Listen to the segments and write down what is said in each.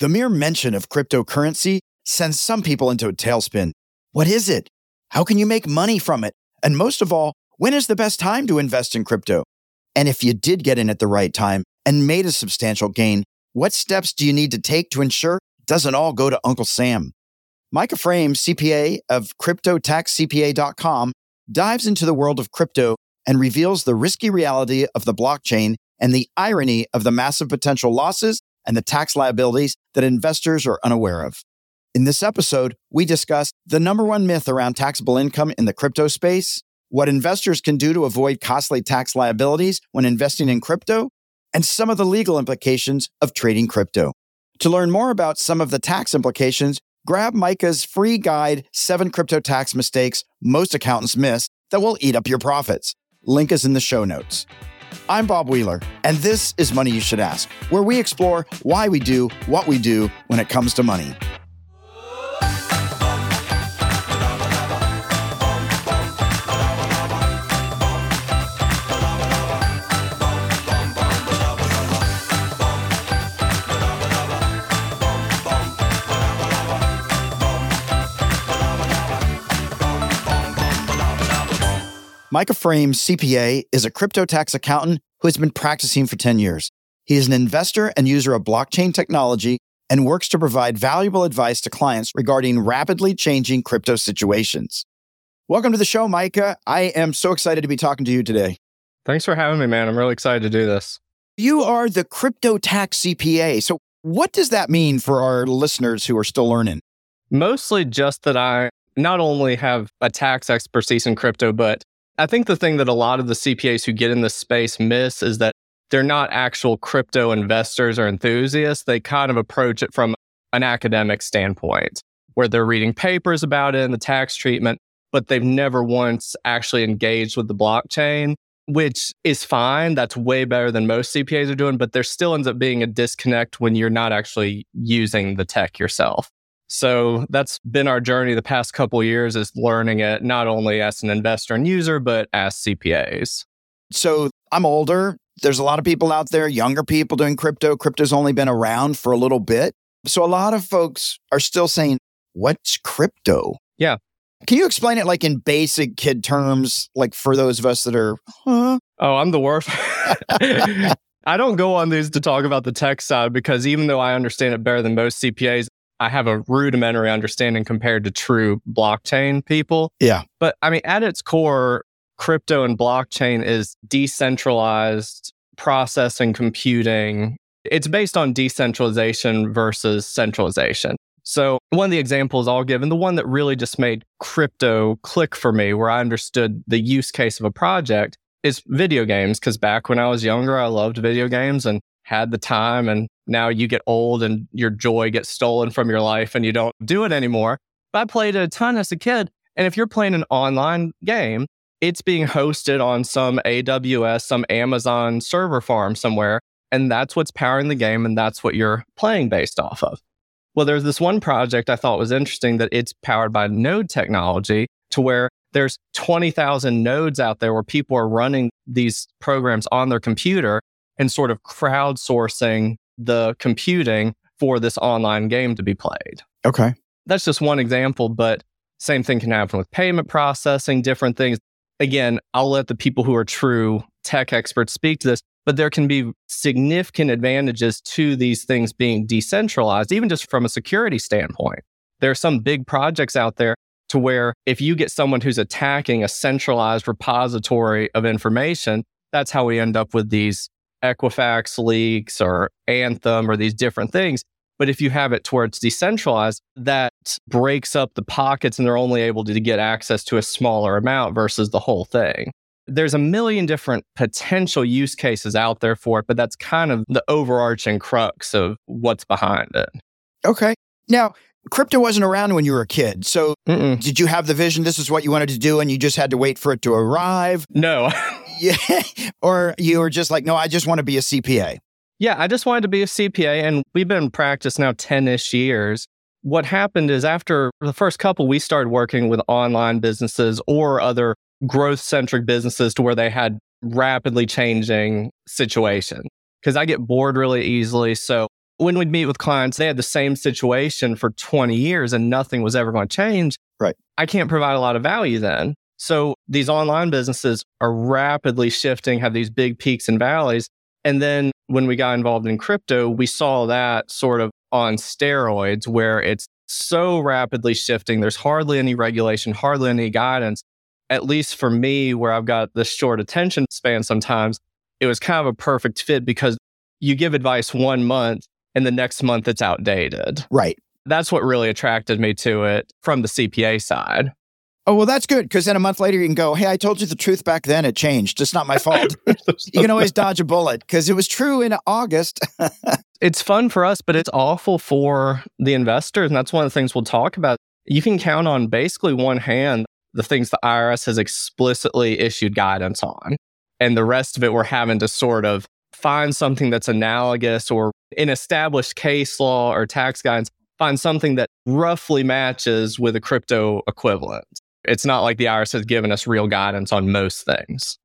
The mere mention of cryptocurrency sends some people into a tailspin. What is it? How can you make money from it? And most of all, when is the best time to invest in crypto? And if you did get in at the right time and made a substantial gain, what steps do you need to take to ensure it doesn't all go to Uncle Sam? Micah Fraim, CPA of CryptoTaxCPA.com, dives into the world of crypto and reveals the risky reality of the blockchain and the irony of the massive potential losses and the tax liabilities that investors are unaware of. In this episode, we discuss the number one myth around taxable income in the crypto space, what investors can do to avoid costly tax liabilities when investing in crypto, and some of the legal implications of trading crypto. To learn more about some of the tax implications, grab Micah's free guide, Seven Crypto Tax Mistakes Most Accountants Miss That Will Eat Up Your Profits. Link is in the show notes. I'm Bob Wheeler, and this is Money You Should Ask, where we explore why we do what we do when it comes to money. Micah Fraim, CPA, is a crypto tax accountant who has been practicing for 10 years. He is an investor and user of blockchain technology and works to provide valuable advice to clients regarding rapidly changing crypto situations. Welcome to the show, Micah. I am so excited to be talking to you today. Thanks for having me, man. I'm really excited to do this. You are the crypto tax CPA. So, what does that mean for our listeners who are still learning? Mostly just that I not only have a tax expertise in crypto, but I think the thing that a lot of the CPAs who get in this space miss is that they're not actual crypto investors or enthusiasts. They kind of approach it from an academic standpoint where they're reading papers about it and the tax treatment, but they've never once actually engaged with the blockchain, which is fine. That's way better than most CPAs are doing, but there still ends up being a disconnect when you're not actually using the tech yourself. So that's been our journey the past couple years is learning it not only as an investor and user, but as CPAs. So I'm older. There's a lot of people out there, younger people doing crypto. Crypto's only been around for a little bit. So a lot of folks are still saying, what's crypto? Yeah. Can you explain it like in basic kid terms, like for those of us that are, huh? Oh, I'm the worst. I don't go on these to talk about the tech side because even though I understand it better than most CPAs, I have a rudimentary understanding compared to true blockchain people. Yeah. But I mean, at its core, crypto and blockchain is decentralized processing computing. It's based on decentralization versus centralization. So, one of the examples I'll give, and the one that really just made crypto click for me, where I understood the use case of a project, is video games. Because back when I was younger, I loved video games and had the time and now you get old and your joy gets stolen from your life and you don't do it anymore. But I played a ton as a kid. And if you're playing an online game, it's being hosted on some AWS, some Amazon server farm somewhere. And that's what's powering the game. And that's what you're playing based off of. Well, there's this one project I thought was interesting that it's powered by node technology to where there's 20,000 nodes out there where people are running these programs on their computer and sort of crowdsourcing the computing for this online game to be played. Okay. That's just one example, but same thing can happen with payment processing, different things. Again, I'll let the people who are true tech experts speak to this, but there can be significant advantages to these things being decentralized, even just from a security standpoint. There are some big projects out there to where if you get someone who's attacking a centralized repository of information, that's how we end up with these Equifax leaks or Anthem or these different things. But if you have it towards decentralized, that breaks up the pockets and they're only able to get access to a smaller amount versus the whole thing. There's a million different potential use cases out there for it, but that's kind of the overarching crux of what's behind it. Okay. Now, crypto wasn't around when you were a kid. So, Mm-mm. did you have the vision this is what you wanted to do and you just had to wait for it to arrive? No. Yeah. or you were just like, no, I just want to be a CPA. Yeah, I just wanted to be a CPA, and we've been in practice now 10 ish years. What happened is after the first couple, we started working with online businesses or other growth centric businesses to where they had rapidly changing situation. Because I get bored really easily. So when we'd meet with clients, they had the same situation for 20 years and nothing was ever going to change. Right. I can't provide a lot of value then. So these online businesses are rapidly shifting, have these big peaks and valleys. And then when we got involved in crypto, we saw that sort of on steroids where it's so rapidly shifting. There's hardly any regulation, hardly any guidance. At least for me, where I've got this short attention span sometimes, it was kind of a perfect fit because you give advice one month and the next month it's outdated. Right. That's what really attracted me to it from the CPA side. Oh, well, that's good because then a month later you can go, Hey, I told you the truth back then. It changed. It's not my fault. you can always dodge a bullet because it was true in August. it's fun for us, but it's awful for the investors. And that's one of the things we'll talk about. You can count on basically one hand the things the IRS has explicitly issued guidance on. And the rest of it, we're having to sort of find something that's analogous or in established case law or tax guidance, find something that roughly matches with a crypto equivalent. It's not like the IRS has given us real guidance on most things.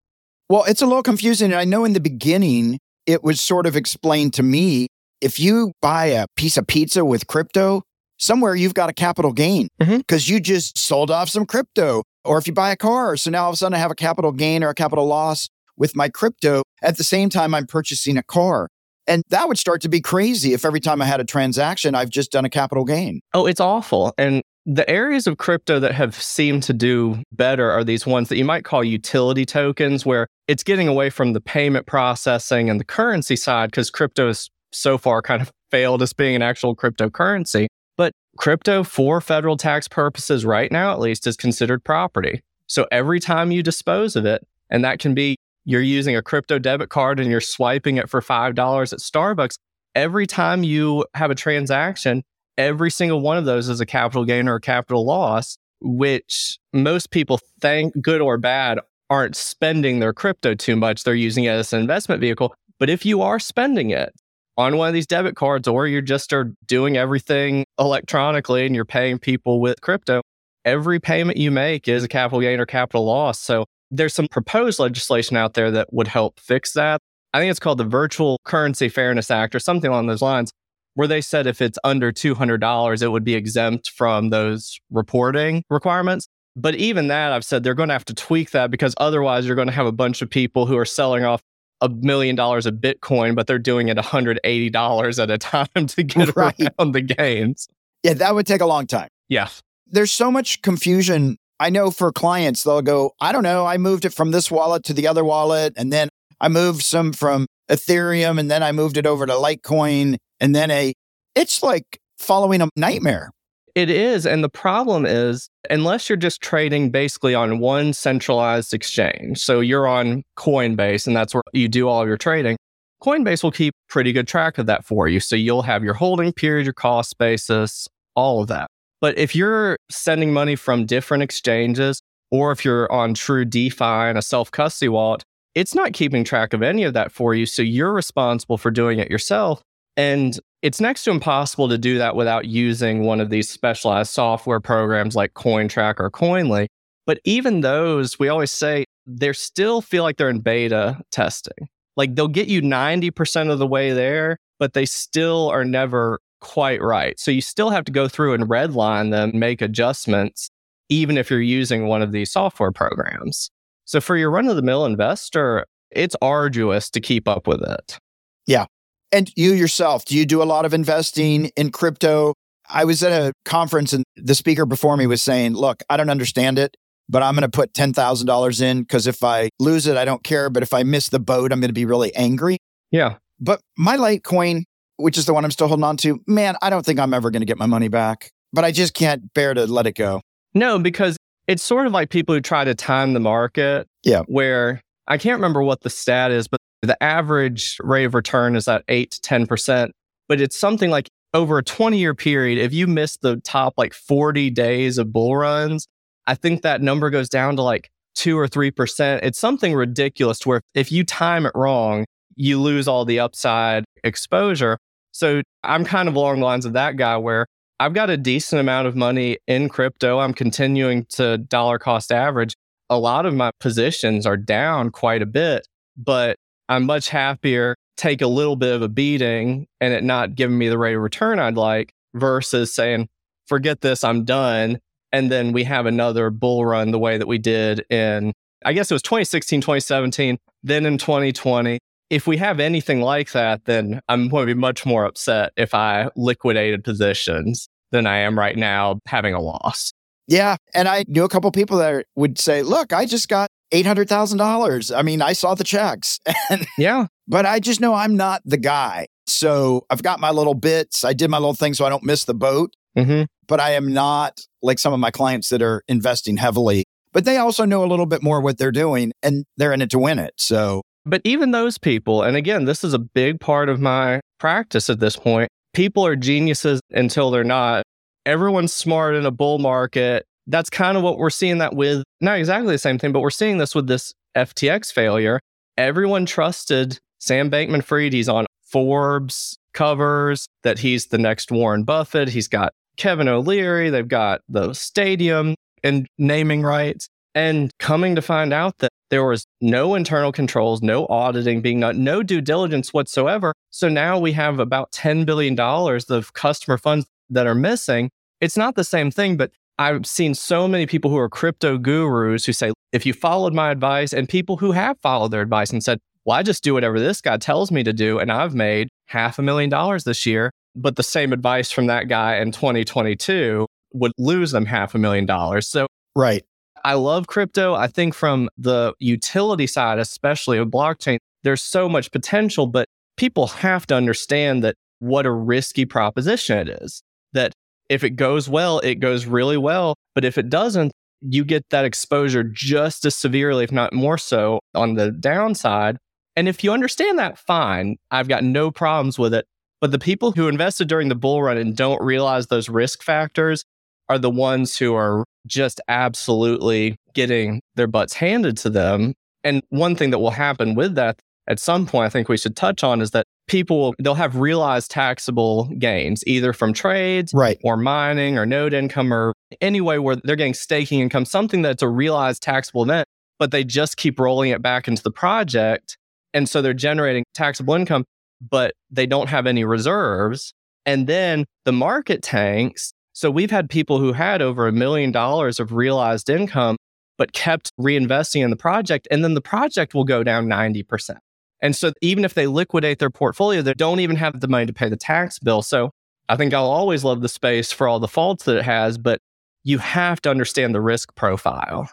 Well, it's a little confusing. I know in the beginning, it was sort of explained to me if you buy a piece of pizza with crypto, somewhere you've got a capital gain because mm-hmm. you just sold off some crypto. Or if you buy a car, so now all of a sudden I have a capital gain or a capital loss with my crypto. At the same time, I'm purchasing a car. And that would start to be crazy if every time I had a transaction, I've just done a capital gain. Oh, it's awful. And the areas of crypto that have seemed to do better are these ones that you might call utility tokens, where it's getting away from the payment processing and the currency side because crypto has so far kind of failed as being an actual cryptocurrency. But crypto, for federal tax purposes, right now at least, is considered property. So every time you dispose of it, and that can be you're using a crypto debit card and you're swiping it for $5 at Starbucks, every time you have a transaction, every single one of those is a capital gain or a capital loss, which most people think, good or bad, aren't spending their crypto too much. They're using it as an investment vehicle. But if you are spending it on one of these debit cards or you're just are doing everything electronically and you're paying people with crypto, every payment you make is a capital gain or capital loss. So there's some proposed legislation out there that would help fix that. I think it's called the Virtual Currency Fairness Act or something along those lines, where they said if it's under $200, it would be exempt from those reporting requirements. But even that, I've said they're going to have to tweak that because otherwise you're going to have a bunch of people who are selling off a million dollars of Bitcoin, but they're doing it $180 at a time to get right. around the gains. Yeah, that would take a long time. Yeah. There's so much confusion I know for clients, they'll go, I don't know, I moved it from this wallet to the other wallet. And then I moved some from Ethereum and then I moved it over to Litecoin. And then a, it's like following a nightmare. It is. And the problem is, unless you're just trading basically on one centralized exchange, so you're on Coinbase and that's where you do all your trading, Coinbase will keep pretty good track of that for you. So you'll have your holding period, your cost basis, all of that. But if you're sending money from different exchanges, or if you're on true DeFi and a self custody wallet, it's not keeping track of any of that for you. So you're responsible for doing it yourself. And it's next to impossible to do that without using one of these specialized software programs like CoinTrack or Koinly. But even those, we always say they still feel like they're in beta testing. Like they'll get you 90% of the way there, but they still are never quite right. So you still have to go through and redline them, make adjustments, even if you're using one of these software programs. So for your run of the mill investor, it's arduous to keep up with it. Yeah. And you yourself, do you do a lot of investing in crypto? I was at a conference and the speaker before me was saying, Look, I don't understand it, but I'm going to put $10,000 in because if I lose it, I don't care. But if I miss the boat, I'm going to be really angry. Yeah. But my Litecoin which is the one I'm still holding on to, man, I don't think I'm ever going to get my money back, but I just can't bear to let it go. No, because it's sort of like people who try to time the market. Yeah. Where I can't remember what the stat is, but the average rate of return is at 8 to 10%. But it's something like over a 20 year period, if you miss the top like 40 days of bull runs, I think that number goes down to like 2 or 3%. It's something ridiculous to where if you time it wrong, you lose all the upside exposure. So I'm kind of along the lines of that guy where I've got a decent amount of money in crypto. I'm continuing to dollar cost average. A lot of my positions are down quite a bit, but I'm much happier take a little bit of a beating and it not giving me the rate of return I'd like versus saying, forget this, I'm done. And then we have another bull run the way that we did in, I guess it was 2016, 2017, then in 2020. If we have anything like that, then I'm going to be much more upset if I liquidated positions than I am right now having a loss. Yeah. And I knew a couple people that would say, look, I just got $800,000. I mean, I saw the checks. And, yeah. But I just know I'm not the guy. So I've got my little bits. I did my little thing so I don't miss the boat. Mm-hmm. But I am not like some of my clients that are investing heavily, but they also know a little bit more what they're doing and they're in it to win it. So, but even those people, and again, this is a big part of my practice at this point. People are geniuses until they're not. Everyone's smart in a bull market that's kind of what we're seeing that with not exactly the same thing, but we're seeing this with this FTX failure. Everyone trusted Sam Bankman Fried. He's on Forbes covers that he's the next Warren Buffett. He's got Kevin O'Leary. They've got the stadium and naming rights. And coming to find out that there was no internal controls, no auditing being done, no due diligence whatsoever. So now we have about $10 billion of customer funds that are missing. It's not the same thing, but I've seen so many people who are crypto gurus who say, if you followed my advice, and people who have followed their advice and said, well, I just do whatever this guy tells me to do, and I've made half a million dollars this year. But the same advice from that guy in 2022 would lose them half a million dollars. So, right. I love crypto. I think from the utility side, especially of blockchain, there's so much potential, but people have to understand that what a risky proposition it is. That if it goes well, it goes really well. But if it doesn't, you get that exposure just as severely, if not more so, on the downside. And if you understand that, fine. I've got no problems with it. But the people who invested during the bull run and don't realize those risk factors are the ones who are just absolutely getting their butts handed to them. And one thing that will happen with that at some point, I think we should touch on is that people they'll have realized taxable gains either from trades right. or mining or node income or any way where they're getting staking income something that's a realized taxable event but they just keep rolling it back into the project and so they're generating taxable income but they don't have any reserves and then the market tanks so we've had people who had over a million dollars of realized income but kept reinvesting in the project and then the project will go down 90% and so even if they liquidate their portfolio, they don't even have the money to pay the tax bill. So I think I'll always love the space for all the faults that it has, but you have to understand the risk profile.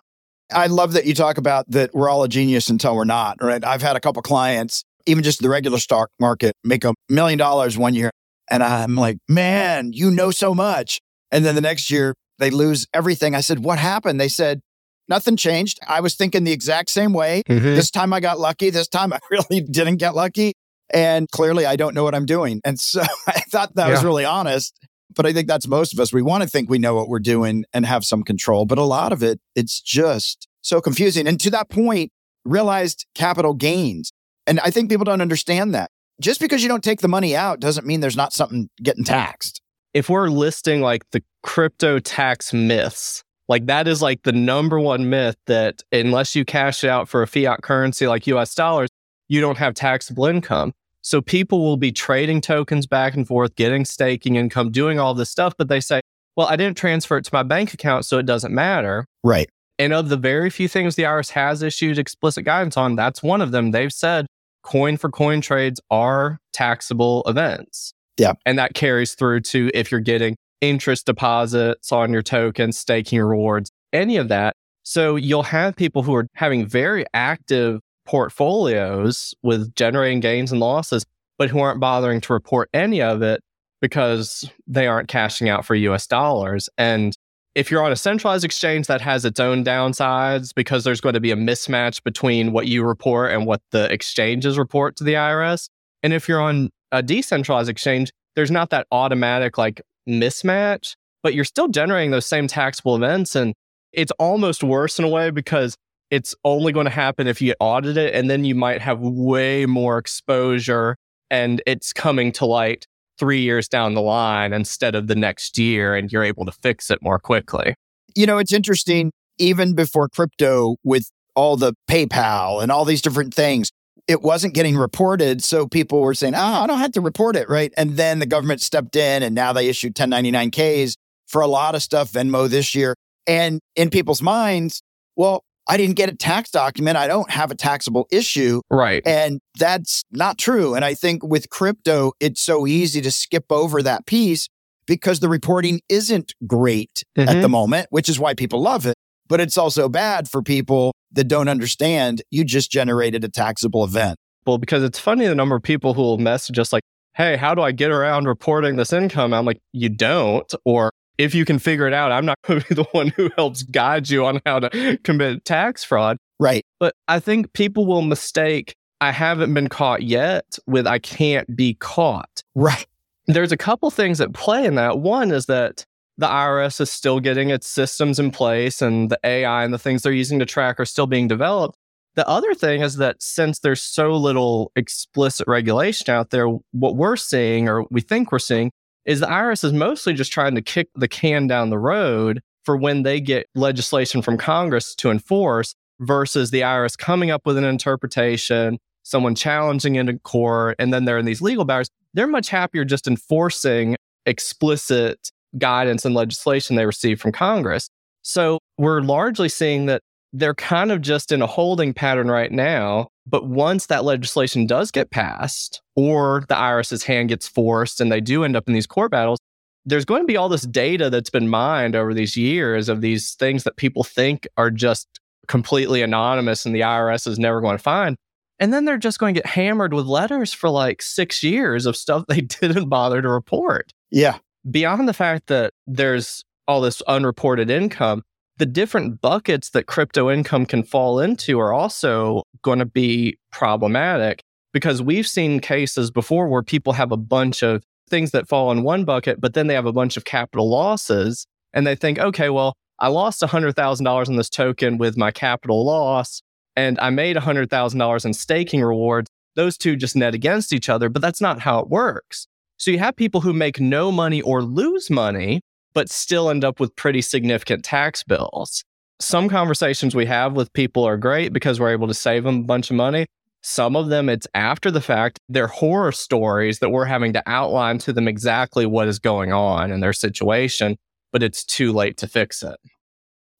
I love that you talk about that we're all a genius until we're not, right? I've had a couple clients, even just the regular stock market, make a million dollars one year. And I'm like, man, you know so much. And then the next year they lose everything. I said, what happened? They said, Nothing changed. I was thinking the exact same way. Mm-hmm. This time I got lucky. This time I really didn't get lucky. And clearly I don't know what I'm doing. And so I thought that yeah. was really honest. But I think that's most of us. We want to think we know what we're doing and have some control. But a lot of it, it's just so confusing. And to that point, realized capital gains. And I think people don't understand that. Just because you don't take the money out doesn't mean there's not something getting taxed. If we're listing like the crypto tax myths, like that is like the number one myth that unless you cash it out for a fiat currency like US dollars, you don't have taxable income. So people will be trading tokens back and forth, getting staking income, doing all this stuff, but they say, well, I didn't transfer it to my bank account, so it doesn't matter. Right. And of the very few things the IRS has issued explicit guidance on, that's one of them. They've said coin for coin trades are taxable events. Yeah. And that carries through to if you're getting interest deposits on your tokens, staking rewards, any of that. So you'll have people who are having very active portfolios with generating gains and losses, but who aren't bothering to report any of it because they aren't cashing out for US dollars. And if you're on a centralized exchange, that has its own downsides because there's going to be a mismatch between what you report and what the exchanges report to the IRS. And if you're on a decentralized exchange, there's not that automatic like mismatch, but you're still generating those same taxable events. And it's almost worse in a way because it's only going to happen if you audit it. And then you might have way more exposure and it's coming to light three years down the line instead of the next year. And you're able to fix it more quickly. You know, it's interesting, even before crypto, with all the PayPal and all these different things, it wasn't getting reported. So people were saying, oh, I don't have to report it. Right. And then the government stepped in and now they issued 1099Ks for a lot of stuff, Venmo this year. And in people's minds, well, I didn't get a tax document. I don't have a taxable issue. Right. And that's not true. And I think with crypto, it's so easy to skip over that piece because the reporting isn't great mm-hmm. at the mm-hmm. moment, which is why people love it. But it's also bad for people that don't understand you just generated a taxable event. Well, because it's funny the number of people who will message us like, hey, how do I get around reporting this income? I'm like, you don't. Or if you can figure it out, I'm not going to be the one who helps guide you on how to commit tax fraud. Right. But I think people will mistake I haven't been caught yet with I can't be caught. Right. There's a couple things that play in that. One is that the IRS is still getting its systems in place and the AI and the things they're using to track are still being developed. The other thing is that since there's so little explicit regulation out there, what we're seeing or we think we're seeing is the IRS is mostly just trying to kick the can down the road for when they get legislation from Congress to enforce versus the IRS coming up with an interpretation, someone challenging it in court, and then they're in these legal battles. They're much happier just enforcing explicit guidance and legislation they receive from Congress. So we're largely seeing that they're kind of just in a holding pattern right now. But once that legislation does get passed, or the IRS's hand gets forced and they do end up in these court battles, there's going to be all this data that's been mined over these years of these things that people think are just completely anonymous and the IRS is never going to find. And then they're just going to get hammered with letters for like six years of stuff they didn't bother to report. Yeah. Beyond the fact that there's all this unreported income, the different buckets that crypto income can fall into are also going to be problematic because we've seen cases before where people have a bunch of things that fall in one bucket, but then they have a bunch of capital losses and they think, okay, well, I lost $100,000 in this token with my capital loss and I made $100,000 in staking rewards. Those two just net against each other, but that's not how it works. So you have people who make no money or lose money, but still end up with pretty significant tax bills. Some conversations we have with people are great because we're able to save them a bunch of money. Some of them, it's after the fact. They're horror stories that we're having to outline to them exactly what is going on in their situation, but it's too late to fix it.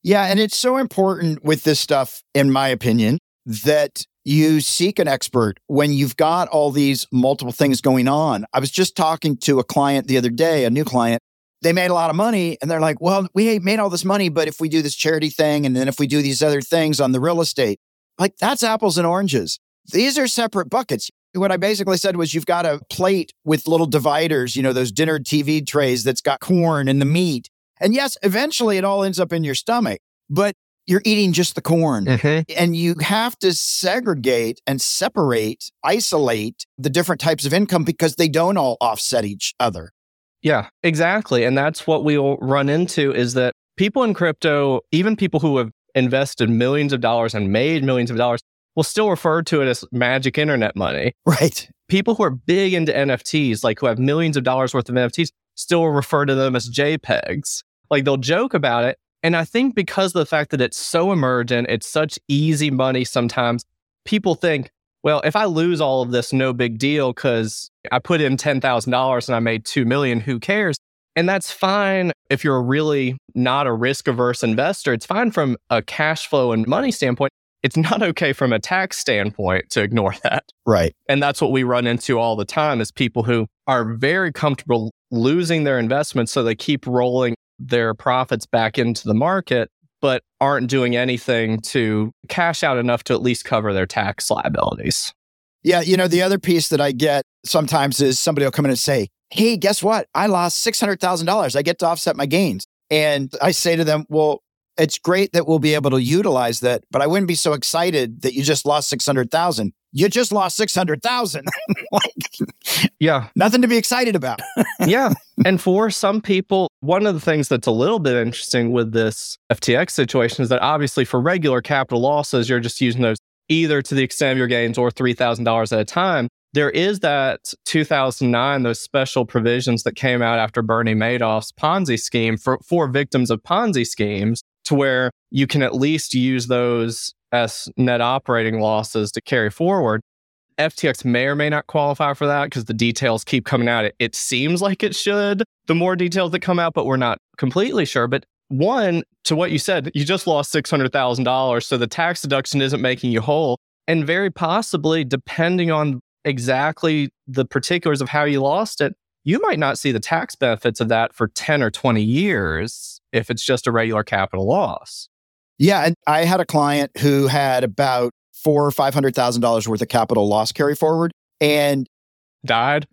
Yeah. And it's so important with this stuff, in my opinion, that you seek an expert when you've got all these multiple things going on. I was just talking to a client the other day, a new client. They made a lot of money and they're like, well, we made all this money, but if we do this charity thing and then if we do these other things on the real estate, like that's apples and oranges. These are separate buckets. What I basically said was you've got a plate with little dividers, you know, those dinner TV trays that's got corn and the meat. And yes, eventually it all ends up in your stomach, but you're eating just the corn. Mm-hmm. And you have to segregate and separate, isolate the different types of income because they don't all offset each other. Yeah, exactly. And that's what we'll run into is that people in crypto, even people who have invested millions of dollars and made millions of dollars, will still refer to it as magic internet money. Right. People who are big into NFTs, like who have millions of dollars worth of NFTs, still refer to them as JPEGs. Like they'll joke about it. And I think because of the fact that it's so emergent, it's such easy money sometimes, people think, well, if I lose all of this, no big deal because I put in $10,000 and I made 2 million, who cares? And that's fine if you're really not a risk averse investor. It's fine from a cash flow and money standpoint it's not okay from a tax standpoint to ignore that. Right. And that's what we run into all the time is people who are very comfortable losing their investments so they keep rolling their profits back into the market but aren't doing anything to cash out enough to at least cover their tax liabilities. Yeah, you know, the other piece that I get sometimes is somebody will come in and say, "Hey, guess what? I lost $600,000. I get to offset my gains." And I say to them, "Well, it's great that we'll be able to utilize that, but I wouldn't be so excited that you just lost 600,000. You just lost 600,000. like, yeah. Nothing to be excited about. yeah. And for some people, one of the things that's a little bit interesting with this FTX situation is that obviously for regular capital losses, you're just using those either to the extent of your gains or $3,000 at a time. There is that 2009, those special provisions that came out after Bernie Madoff's Ponzi scheme for, for victims of Ponzi schemes to where you can at least use those as net operating losses to carry forward. FTX may or may not qualify for that because the details keep coming out. It, it seems like it should, the more details that come out, but we're not completely sure. But one, to what you said, you just lost $600,000. So the tax deduction isn't making you whole. And very possibly, depending on exactly the particulars of how you lost it, you might not see the tax benefits of that for 10 or 20 years if it's just a regular capital loss. Yeah. And I had a client who had about four or five hundred thousand dollars worth of capital loss carry forward and died.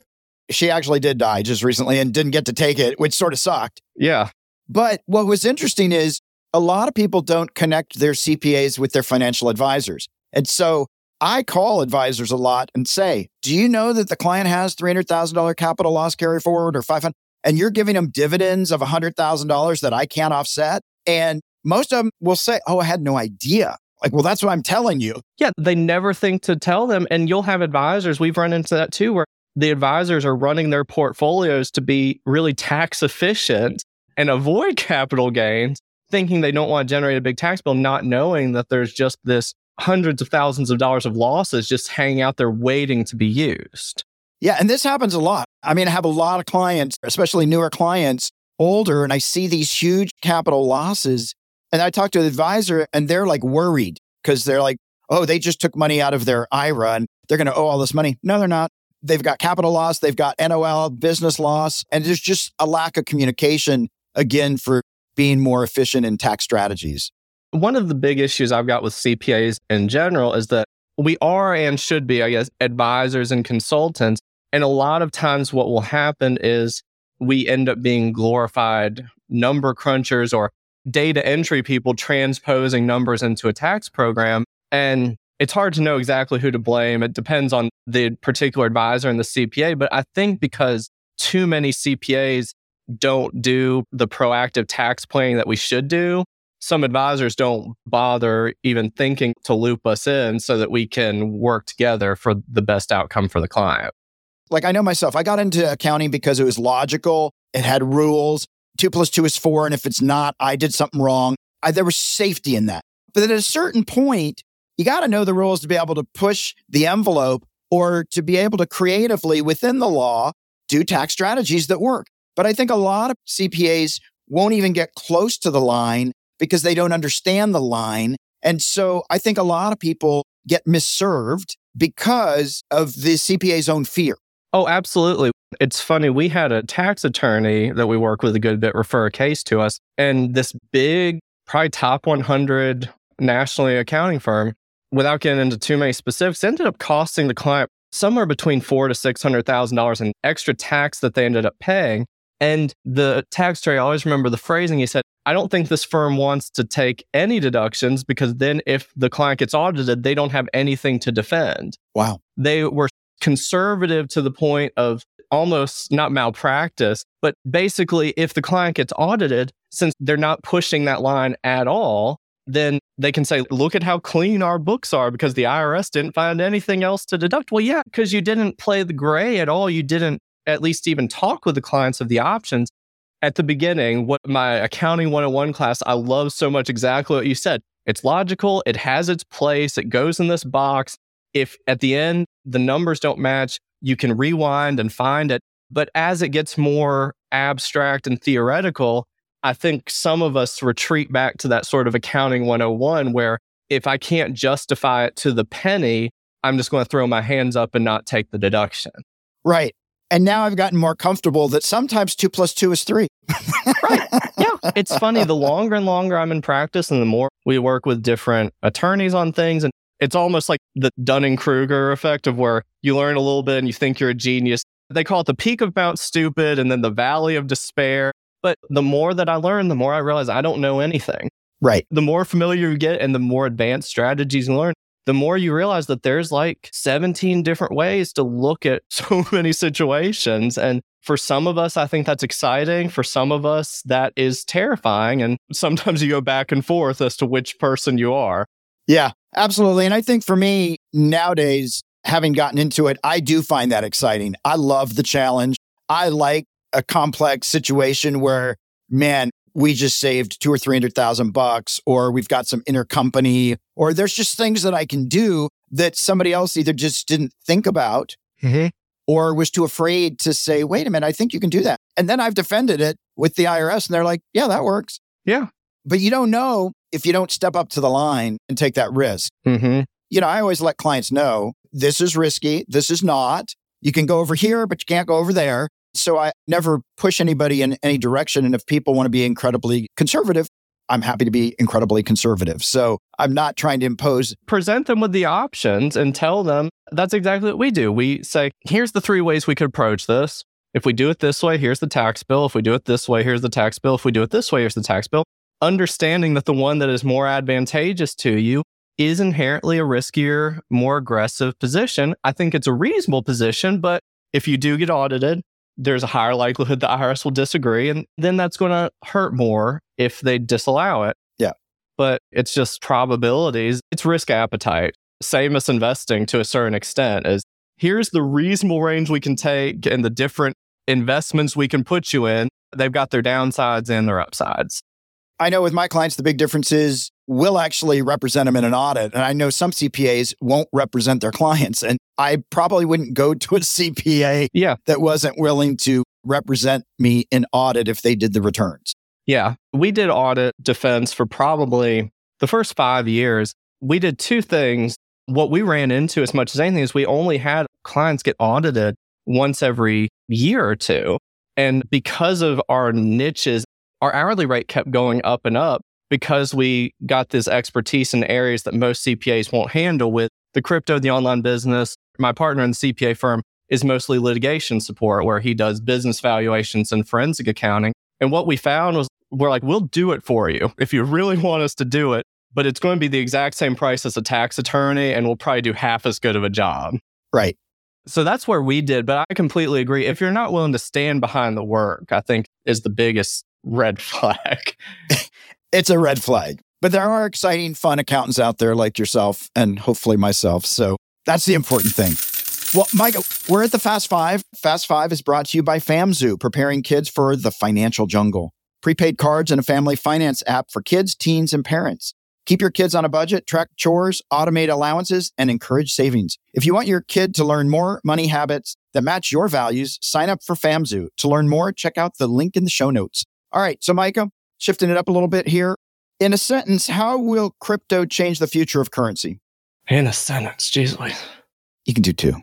She actually did die just recently and didn't get to take it, which sort of sucked. Yeah. But what was interesting is a lot of people don't connect their CPAs with their financial advisors. And so I call advisors a lot and say, "Do you know that the client has three hundred thousand dollar capital loss carry forward or five hundred, and you're giving them dividends of hundred thousand dollars that I can't offset?" And most of them will say, "Oh, I had no idea." Like, well, that's what I'm telling you. Yeah, they never think to tell them, and you'll have advisors. We've run into that too, where the advisors are running their portfolios to be really tax efficient and avoid capital gains, thinking they don't want to generate a big tax bill, not knowing that there's just this hundreds of thousands of dollars of losses just hanging out there waiting to be used. Yeah. And this happens a lot. I mean, I have a lot of clients, especially newer clients, older, and I see these huge capital losses. And I talk to the advisor and they're like worried because they're like, oh, they just took money out of their IRA and they're going to owe all this money. No, they're not. They've got capital loss, they've got NOL, business loss, and there's just a lack of communication again for being more efficient in tax strategies. One of the big issues I've got with CPAs in general is that we are and should be, I guess, advisors and consultants. And a lot of times, what will happen is we end up being glorified number crunchers or data entry people transposing numbers into a tax program. And it's hard to know exactly who to blame. It depends on the particular advisor and the CPA. But I think because too many CPAs don't do the proactive tax planning that we should do, some advisors don't bother even thinking to loop us in so that we can work together for the best outcome for the client. Like I know myself, I got into accounting because it was logical, it had rules. Two plus two is four. And if it's not, I did something wrong. I, there was safety in that. But at a certain point, you got to know the rules to be able to push the envelope or to be able to creatively within the law do tax strategies that work. But I think a lot of CPAs won't even get close to the line because they don't understand the line. And so I think a lot of people get misserved because of the CPA's own fear. Oh, absolutely. It's funny. We had a tax attorney that we work with a good bit refer a case to us, and this big, probably top 100 nationally accounting firm, without getting into too many specifics, ended up costing the client somewhere between four to six hundred thousand dollars in extra tax that they ended up paying. And the tax attorney, I always remember the phrasing. He said, I don't think this firm wants to take any deductions because then if the client gets audited, they don't have anything to defend. Wow. They were conservative to the point of almost not malpractice, but basically, if the client gets audited, since they're not pushing that line at all, then they can say, look at how clean our books are because the IRS didn't find anything else to deduct. Well, yeah, because you didn't play the gray at all. You didn't at least even talk with the clients of the options. At the beginning, what my accounting 101 class, I love so much exactly what you said. It's logical, it has its place, it goes in this box. If at the end the numbers don't match, you can rewind and find it. But as it gets more abstract and theoretical, I think some of us retreat back to that sort of accounting 101 where if I can't justify it to the penny, I'm just going to throw my hands up and not take the deduction. Right. And now I've gotten more comfortable that sometimes two plus two is three. right. Yeah. It's funny. The longer and longer I'm in practice and the more we work with different attorneys on things, and it's almost like the Dunning Kruger effect of where you learn a little bit and you think you're a genius. They call it the peak of Mount Stupid and then the valley of despair. But the more that I learn, the more I realize I don't know anything. Right. The more familiar you get and the more advanced strategies you learn, the more you realize that there's like 17 different ways to look at so many situations. And for some of us, I think that's exciting. For some of us, that is terrifying. And sometimes you go back and forth as to which person you are. Yeah, absolutely. And I think for me nowadays, having gotten into it, I do find that exciting. I love the challenge. I like a complex situation where, man, we just saved two or three hundred thousand bucks, or we've got some intercompany, or there's just things that I can do that somebody else either just didn't think about Mm-hmm. or was too afraid to say, wait a minute, I think you can do that. And then I've defended it with the IRS and they're like, yeah, that works. Yeah. But you don't know if you don't step up to the line and take that risk. Mm-hmm. You know, I always let clients know this is risky, this is not. You can go over here, but you can't go over there. So I never push anybody in any direction. And if people want to be incredibly conservative, I'm happy to be incredibly conservative. So I'm not trying to impose. Present them with the options and tell them that's exactly what we do. We say, here's the three ways we could approach this. If we do it this way, here's the tax bill. If we do it this way, here's the tax bill. If we do it this way, here's the tax bill. Understanding that the one that is more advantageous to you is inherently a riskier, more aggressive position. I think it's a reasonable position, but if you do get audited, there's a higher likelihood the IRS will disagree, and then that's going to hurt more if they disallow it. Yeah. But it's just probabilities, it's risk appetite. Same as investing to a certain extent is here's the reasonable range we can take and the different investments we can put you in. They've got their downsides and their upsides. I know with my clients, the big difference is we'll actually represent them in an audit. And I know some CPAs won't represent their clients. And I probably wouldn't go to a CPA Yeah. that wasn't willing to represent me in audit if they did the returns. Yeah. We did audit defense for probably the first five years. We did two things. What we ran into as much as anything is we only had clients get audited once every year or two. And because of our niches, our hourly rate kept going up and up because we got this expertise in areas that most CPAs won't handle with the crypto, the online business. My partner in the CPA firm is mostly litigation support, where he does business valuations and forensic accounting. And what we found was we're like, we'll do it for you if you really want us to do it, but it's going to be the exact same price as a tax attorney, and we'll probably do half as good of a job. Right. So that's where we did. But I completely agree. If you're not willing to stand behind the work, I think is the biggest red flag. It's a red flag. But there are exciting, fun accountants out there like yourself and hopefully myself. So that's the important thing. Well, Michael, we're at the Fast Five. Fast Five is brought to you by FamZoo, preparing kids for the financial jungle. Prepaid cards and a family finance app for kids, teens, and parents. Keep your kids on a budget, track chores, automate allowances, and encourage savings. If you want your kid to learn more money habits that match your values, sign up for FamZoo. To learn more, check out the link in the show notes. All right, so Micah, shifting it up a little bit here. In a sentence, how will crypto change the future of currency? In a sentence, jeez Louise. You can do two.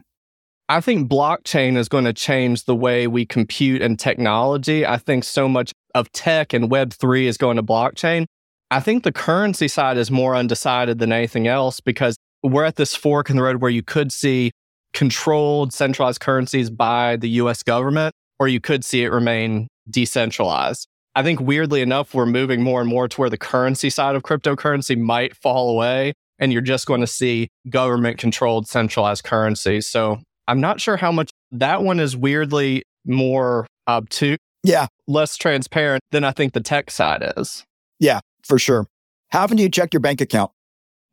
I think blockchain is going to change the way we compute and technology. I think so much of tech and Web3 is going to blockchain. I think the currency side is more undecided than anything else because we're at this fork in the road where you could see controlled centralized currencies by the US government, or you could see it remain decentralized. I think weirdly enough, we're moving more and more to where the currency side of cryptocurrency might fall away, and you're just going to see government controlled centralized currencies. So I'm not sure how much that one is weirdly more obtuse, Yeah, less transparent than I think the tech side is Yeah, for sure. How often do you check your bank account?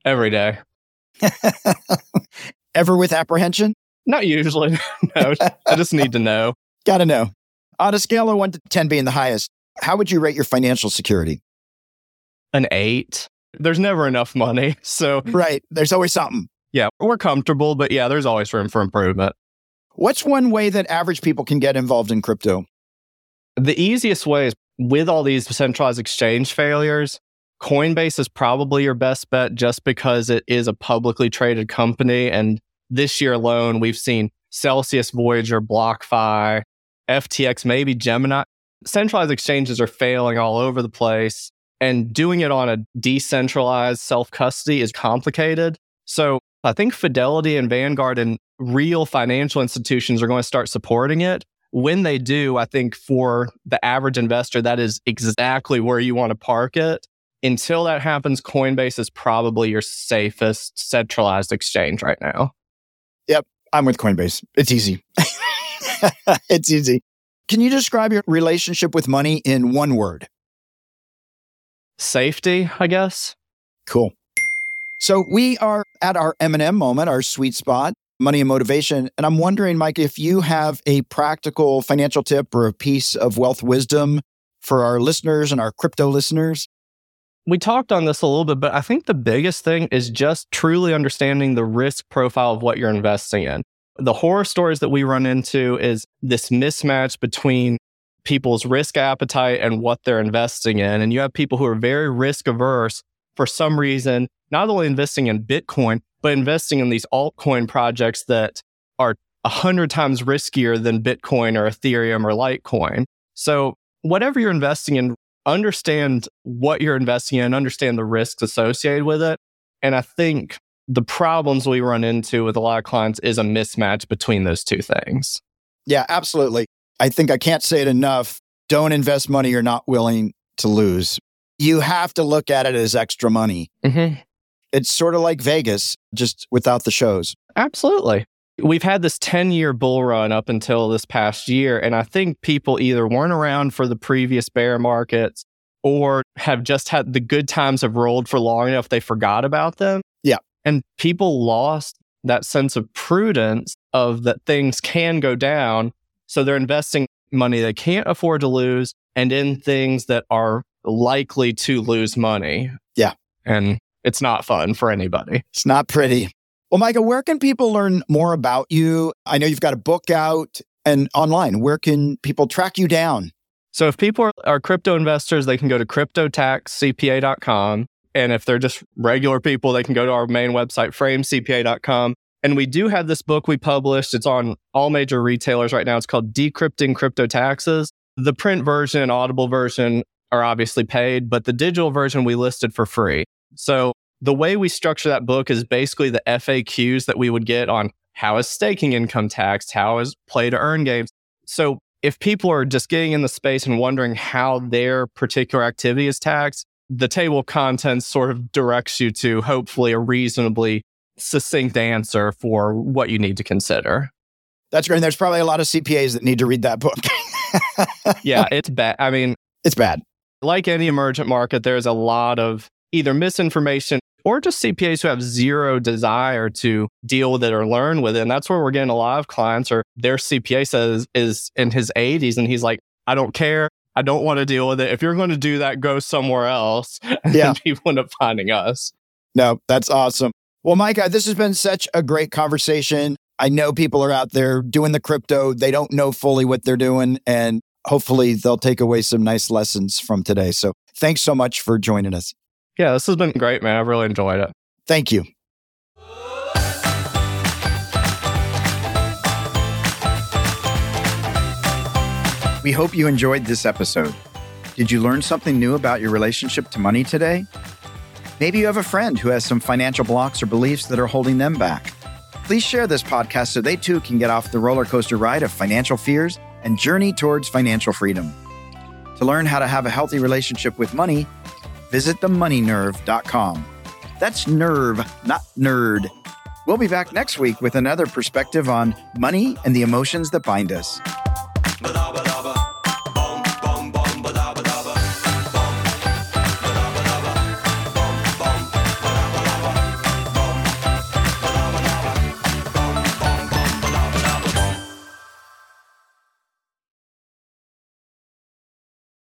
every day. Ever with apprehension? Not usually. no, I just need to know. Gotta know. On a scale of one to 10 being the highest, how would you rate your financial security? An eight. There's never enough money. So, Right. There's always something. yeah, we're comfortable, but yeah, there's always room for improvement. What's one way that average people can get involved in crypto? The easiest way is with all these centralized exchange failures, Coinbase is probably your best bet just because it is a publicly traded company. And this year alone, we've seen Celsius, Voyager, BlockFi, FTX, maybe Gemini. Centralized exchanges are failing all over the place. And doing it on a decentralized self custody is complicated. So I think Fidelity and Vanguard and real financial institutions are going to start supporting it when they do, I think for the average investor, that is exactly where you want to park it. Until that happens, Coinbase is probably your safest centralized exchange right now. Yep, I'm with Coinbase. It's easy. it's easy. Can you describe your relationship with money in one word? Safety, I guess. Cool. So we are at our M&M moment, our sweet spot, money and motivation. And I'm wondering, Mike, if you have a practical financial tip or a piece of wealth wisdom for our listeners and our crypto listeners. we talked on this a little bit, but I think the biggest thing is just truly understanding the risk profile of what you're investing in. The horror stories that we run into is this mismatch between people's risk appetite and what they're investing in. And you have people who are very risk averse for some reason, not only investing in Bitcoin, but investing in these altcoin projects that are a hundred times riskier than Bitcoin or Ethereum or Litecoin. So whatever you're investing in, understand what you're investing in, understand the risks associated with it. And I think the problems we run into with a lot of clients is a mismatch between those two things. Yeah, absolutely. I think I can't say it enough. Don't invest money you're not willing to lose. You have to look at it as extra money. Mm-hmm. It's sort of like Vegas, just without the shows. Absolutely. We've had this 10 year bull run up until this past year. And I think people either weren't around for the previous bear markets or have just had the good times have rolled for long enough they forgot about them. Yeah. And people lost that sense of prudence of that things can go down. So they're investing money they can't afford to lose and in things that are likely to lose money. Yeah. And it's not fun for anybody. It's not pretty. Well, Micah, where can people learn more about you? I know you've got a book out and online. Where can people track you down? So if people are, are crypto investors, they can go to cryptotaxcpa.com. And if they're just regular people, they can go to our main website, fraimcpa.com. And we do have this book we published. It's on all major retailers right now. It's called Decrypting Crypto Taxes. The print version and audible version are obviously paid, but the digital version we listed for free. So the way we structure that book is basically the FAQs that we would get on how is staking income taxed, how is play to earn games. So if people are just getting in the space and wondering how their particular activity is taxed, the table of contents sort of directs you to hopefully a reasonably succinct answer for what you need to consider. That's great. And there's probably a lot of CPAs that need to read that book. yeah, it's bad. I mean, it's bad. Like any emergent market, there's a lot of either misinformation or just CPAs who have zero desire to deal with it or learn with it. And that's where we're getting a lot of clients or their CPA says is in his 80s and he's like, I don't care. I don't want to deal with it. If you're going to do that, go somewhere else. And yeah. people end up finding us. No, that's awesome. Well, Micah, this has been such a great conversation. I know people are out there doing the crypto. They don't know fully what they're doing. And hopefully they'll take away some nice lessons from today. So thanks so much for joining us. Yeah, this has been great, man. I've really enjoyed it. Thank you. We hope you enjoyed this episode. Did you learn something new about your relationship to money today? Maybe you have a friend who has some financial blocks or beliefs that are holding them back. Please share this podcast so they too can get off the roller coaster ride of financial fears and journey towards financial freedom. To learn how to have a healthy relationship with money, visit themoneynerve.com. That's nerve, not nerd. We'll be back next week with another perspective on money and the emotions that bind us.